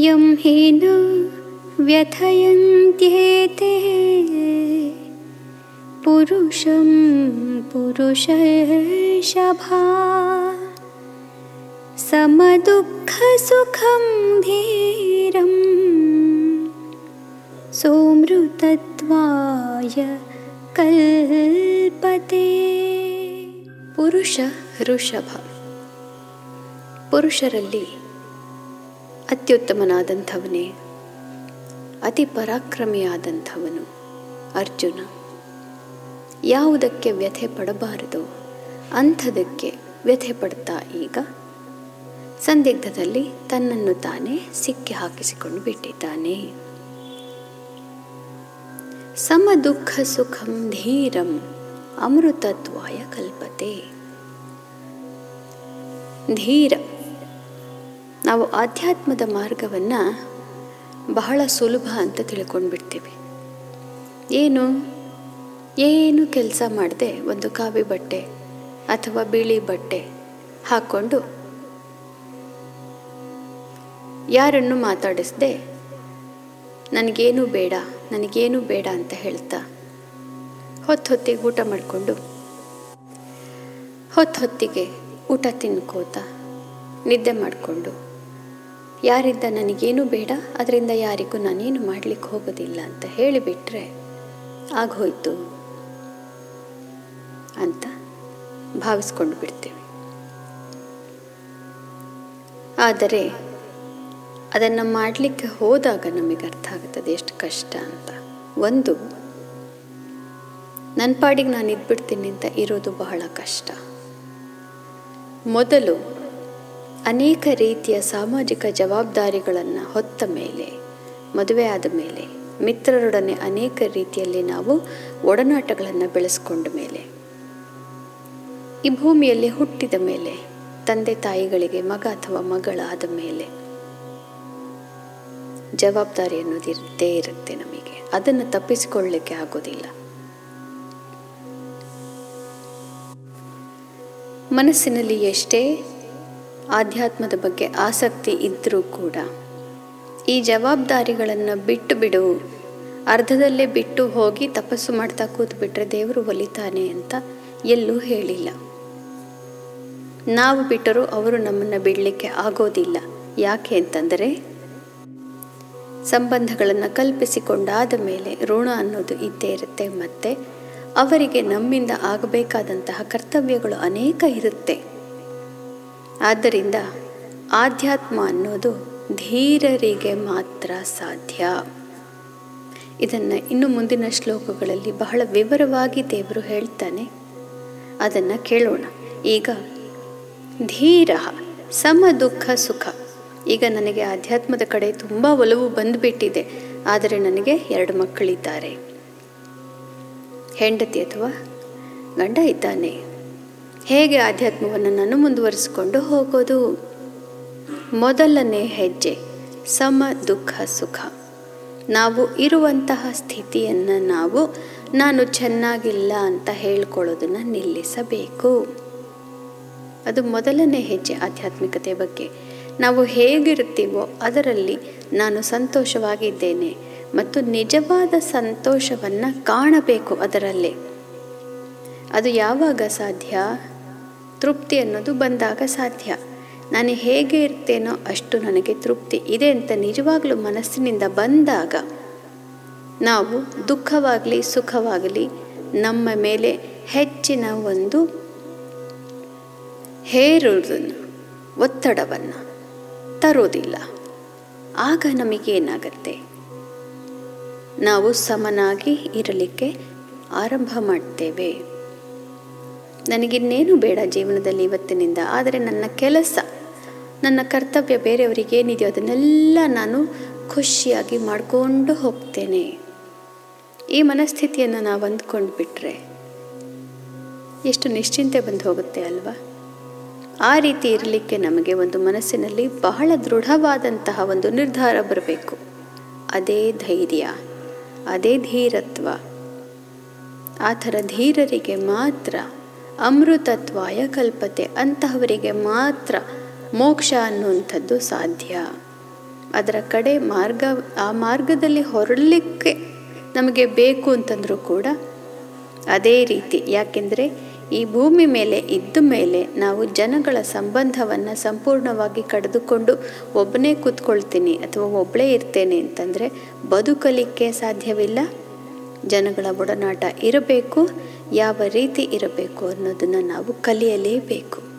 यं हि न व्यथयन्त्येते पुरुषं पुरुषशभा समदुःखसुखं धीरं सोमृतत्वाय ಕಲ್ಪತೆ ಪುರುಷ ಋಷಭ ಪುರುಷರಲ್ಲಿ ಅತ್ಯುತ್ತಮನಾದಂಥವನೇ. ಅತಿ ಪರಾಕ್ರಮಿಯಾದಂಥವನು ಅರ್ಜುನ. ಯಾವುದಕ್ಕೆ ವ್ಯಥೆ ಪಡಬಾರದು ಅಂಥದಕ್ಕೆ ವ್ಯಥೆ ಪಡ್ತಾ ಈಗ. ಸಂದಿಗ್ಧದಲ್ಲಿ ತನ್ನನ್ನು ತಾನೇ ಸಿಕ್ಕಿ ಹಾಕಿಸಿಕೊಂಡು ಬಿಟ್ಟಿದ್ದಾನೆ. ಸಮ ದುಃಖ ಸುಖಂ ಧೀರಂ ಅಮೃತತ್ವಾಯ ಕಲ್ಪತೆ. ಧೀರ ನಾವು ಆಧ್ಯಾತ್ಮದ ಮಾರ್ಗವನ್ನು ಬಹಳ ಸುಲಭ ಅಂತ ತಿಳ್ಕೊಂಡ್ಬಿಡ್ತೀವಿ. ಏನು? ಏನು ಕೆಲಸ ಮಾಡದೆ ಒಂದು ಕಾವಿ ಬಟ್ಟೆ ಅಥವಾ ಬಿಳಿ ಬಟ್ಟೆ ಹಾಕ್ಕೊಂಡು ಯಾರನ್ನು ಮಾತಾಡಿಸದೆ, ನನಗೇನು ಬೇಡ ನನಗೇನು ಬೇಡ ಅಂತ ಹೇಳ್ತಾ ಹೊತ್ತು ಹೊತ್ತಿಗೆ ಊಟ ಮಾಡಿಕೊಂಡು ಹೊತ್ತು ಹೊತ್ತಿಗೆ ಊಟ ತಿನ್ಕೋತ ನಿದ್ದೆ ಮಾಡಿಕೊಂಡು ಯಾರಿಂದ ನನಗೇನು ಬೇಡ, ಅದರಿಂದ ಯಾರಿಗೂ ನಾನೇನು ಮಾಡಲಿಕ್ಕೆ ಹೋಗೋದಿಲ್ಲ ಅಂತ ಹೇಳಿಬಿಟ್ರೆ ಆಗೋಯ್ತು ಅಂತ ಭಾವಿಸ್ಕೊಂಡು ಬಿಡ್ತೀವಿ. ಆದರೆ ಅದನ್ನು ಮಾಡಲಿಕ್ಕೆ ಹೋದಾಗ ನಮಗೆ ಅರ್ಥ ಆಗುತ್ತದೆ ಎಷ್ಟು ಕಷ್ಟ ಅಂತ. ಒಂದು ನನ್ನ ಪಾಡಿಗೆ ನಾನು ಇದ್ಬಿಡ್ತೀನಿ ಅಂತ ಇರೋದು ಬಹಳ ಕಷ್ಟ. ಮೊದಲು ಅನೇಕ ರೀತಿಯ ಸಾಮಾಜಿಕ ಜವಾಬ್ದಾರಿಗಳನ್ನು ಹೊತ್ತ ಮೇಲೆ, ಮದುವೆ ಆದ ಮೇಲೆ, ಮಿತ್ರರೊಡನೆ ಅನೇಕ ರೀತಿಯಲ್ಲಿ ನಾವು ಒಡನಾಟಗಳನ್ನು ಬೆಳೆಸ್ಕೊಂಡ ಮೇಲೆ, ಈ ಭೂಮಿಯಲ್ಲಿ ಹುಟ್ಟಿದ ಮೇಲೆ, ತಂದೆ ತಾಯಿಗಳಿಗೆ ಮಗ ಅಥವಾ ಮಗಳಾದ ಮೇಲೆ ಜವಾಬ್ದಾರಿ ಅನ್ನೋದು ಇರ್ತೇ ಇರುತ್ತೆ ನಮಗೆ. ಅದನ್ನು ತಪ್ಪಿಸಿಕೊಳ್ಳಲಿಕ್ಕೆ ಆಗೋದಿಲ್ಲ. ಮನಸ್ಸಿನಲ್ಲಿ ಎಷ್ಟೇ ಆಧ್ಯಾತ್ಮದ ಬಗ್ಗೆ ಆಸಕ್ತಿ ಇದ್ದರೂ ಕೂಡ ಈ ಜವಾಬ್ದಾರಿಗಳನ್ನು ಬಿಟ್ಟು ಬಿಡು. ಅರ್ಧದಲ್ಲೇ ಬಿಟ್ಟು ಹೋಗಿ ತಪಸ್ಸು ಮಾಡ್ತಾ ಕೂತ್ಬಿಟ್ರೆ ದೇವರು ಒಲಿತಾನೆ ಅಂತ ಎಲ್ಲೂ ಹೇಳಿಲ್ಲ. ನಾವು ಬಿಟ್ಟರೂ ಅವರು ನಮ್ಮನ್ನು ಬಿಡಲಿಕ್ಕೆ ಆಗೋದಿಲ್ಲ. ಯಾಕೆ ಅಂತಂದರೆ ಸಂಬಂಧಗಳನ್ನು ಕಲ್ಪಿಸಿಕೊಂಡಾದ ಮೇಲೆ ಋಣ ಅನ್ನೋದು ಇದ್ದೇ ಇರುತ್ತೆ ಮತ್ತು ಅವರಿಗೆ ನಮ್ಮಿಂದ ಆಗಬೇಕಾದಂತಹ ಕರ್ತವ್ಯಗಳು ಅನೇಕ ಇರುತ್ತೆ. ಆದ್ದರಿಂದ ಆಧ್ಯಾತ್ಮ ಅನ್ನೋದು ಧೀರರಿಗೆ ಮಾತ್ರ ಸಾಧ್ಯ. ಇದನ್ನು ಇನ್ನು ಮುಂದಿನ ಶ್ಲೋಕಗಳಲ್ಲಿ ಬಹಳ ವಿವರವಾಗಿ ದೇವರು ಹೇಳ್ತಾನೆ. ಅದನ್ನು ಕೇಳೋಣ. ಈಗ, ಧೀರ, ಸಮ ದುಃಖ ಸುಖ. ಈಗ ನನಗೆ ಆಧ್ಯಾತ್ಮದ ಕಡೆ ತುಂಬ ಒಲವು ಬಂದುಬಿಟ್ಟಿದೆ. ಆದರೆ ನನಗೆ ಎರಡು ಮಕ್ಕಳಿದ್ದಾರೆ. ಹೆಂಡತಿ ಅಥವಾ ಗಂಡ ಇದ್ದಾನೆ. ಹೇಗೆ ಆಧ್ಯಾತ್ಮವನ್ನು ನಾನು ಮುಂದುವರಿಸಿಕೊಂಡು ಹೋಗೋದು? ಮೊದಲನೇ ಹೆಜ್ಜೆ, ಸಮ ದುಃಖ ಸುಖ. ನಾವು ಇರುವಂತಹ ಸ್ಥಿತಿಯನ್ನು ನಾವು, ನಾನು ಚೆನ್ನಾಗಿಲ್ಲ ಅಂತ ಹೇಳ್ಕೊಳ್ಳೋದನ್ನು ನಿಲ್ಲಿಸಬೇಕು. ಅದು ಮೊದಲನೇ ಹೆಜ್ಜೆ ಆಧ್ಯಾತ್ಮಿಕತೆ ಬಗ್ಗೆ. ನಾವು ಹೇಗಿರ್ತೀವೋ ಅದರಲ್ಲಿ ನಾನು ಸಂತೋಷವಾಗಿದ್ದೇನೆ ಮತ್ತು ನಿಜವಾದ ಸಂತೋಷವನ್ನು ಕಾಣಬೇಕು ಅದರಲ್ಲಿ. ಅದು ಯಾವಾಗ ಸಾಧ್ಯ? ತೃಪ್ತಿ ಅನ್ನೋದು ಬಂದಾಗ ಸಾಧ್ಯ. ನಾನು ಹೇಗೆ ಇರ್ತೇನೋ ಅಷ್ಟು ನನಗೆ ತೃಪ್ತಿ ಇದೆ ಅಂತ ನಿಜವಾಗ್ಲೂ ಮನಸ್ಸಿನಿಂದ ಬಂದಾಗ ನಾವು ದುಃಖವಾಗಲಿ, ಸುಖವಾಗಲಿ ನಮ್ಮ ಮೇಲೆ ಹೆಚ್ಚಿನ ಒಂದು ಹೇರುವುದನ್ನು ಒತ್ತಡವನ್ನು ತರೋದಿಲ್ಲ ಆಗ ನಮಗೇನಾಗತ್ತೆ? ನಾವು ಸಮನಾಗಿ ಇರಲಿಕ್ಕೆ ಆರಂಭ ಮಾಡ್ತೇವೆ. ನನಗಿನ್ನೇನು ಬೇಡ ಜೀವನದಲ್ಲಿ ಇವತ್ತಿನಿಂದ, ಆದರೆ ನನ್ನ ಕೆಲಸ, ನನ್ನ ಕರ್ತವ್ಯ ಬೇರೆಯವರಿಗೆ ಏನಿದೆಯೋ ಅದನ್ನೆಲ್ಲ ನಾನು ಖುಷಿಯಾಗಿ ಮಾಡಿಕೊಂಡು ಹೋಗ್ತೇನೆ. ಈ ಮನಸ್ಥಿತಿಯನ್ನು ನಾವು ಅಂದ್ಕೊಂಡು ಬಿಟ್ಟರೆ ಎಷ್ಟು ನಿಶ್ಚಿಂತೆ ಬಂದು ಹೋಗುತ್ತೆ ಅಲ್ವಾ? ಆ ರೀತಿ ಇರಲಿಕ್ಕೆ ನಮಗೆ ಒಂದು ಮನಸ್ಸಿನಲ್ಲಿ ಬಹಳ ದೃಢವಾದಂತಹ ಒಂದು ನಿರ್ಧಾರ ಬರಬೇಕು. ಅದೇ ಧೈರ್ಯ, ಅದೇ ಧೀರತ್ವ. ಆ ಥರ ಧೀರರಿಗೆ ಮಾತ್ರ ಅಮೃತತ್ವಾಯ ಕಲ್ಪತೆ, ಅಂತಹವರಿಗೆ ಮಾತ್ರ ಮೋಕ್ಷ ಅನ್ನುವಂಥದ್ದು ಸಾಧ್ಯ. ಅದರ ಕಡೆ ಮಾರ್ಗ, ಆ ಮಾರ್ಗದಲ್ಲಿ ಹೊರಡಲಿಕ್ಕೆ ನಮಗೆ ಬೇಕು ಅಂತಂದರೂ ಕೂಡ ಅದೇ ರೀತಿ. ಯಾಕೆಂದರೆ ಈ ಭೂಮಿ ಮೇಲೆ ಇದ್ದ ಮೇಲೆ ನಾವು ಜನಗಳ ಸಂಬಂಧವನ್ನು ಸಂಪೂರ್ಣವಾಗಿ ಕಡಿದುಕೊಂಡು ಒಬ್ಬನೇ ಕೂತ್ಕೊಳ್ತೀನಿ ಅಥವಾ ಒಬ್ಬಳೇ ಇರ್ತೇನೆ ಅಂತಂದರೆ ಬದುಕಲಿಕ್ಕೆ ಸಾಧ್ಯವಿಲ್ಲ. ಜನಗಳ ಒಡನಾಟ ಇರಬೇಕು. ಯಾವ ರೀತಿ ಇರಬೇಕು ಅನ್ನೋದನ್ನು ನಾವು ಕಲಿಯಲೇಬೇಕು.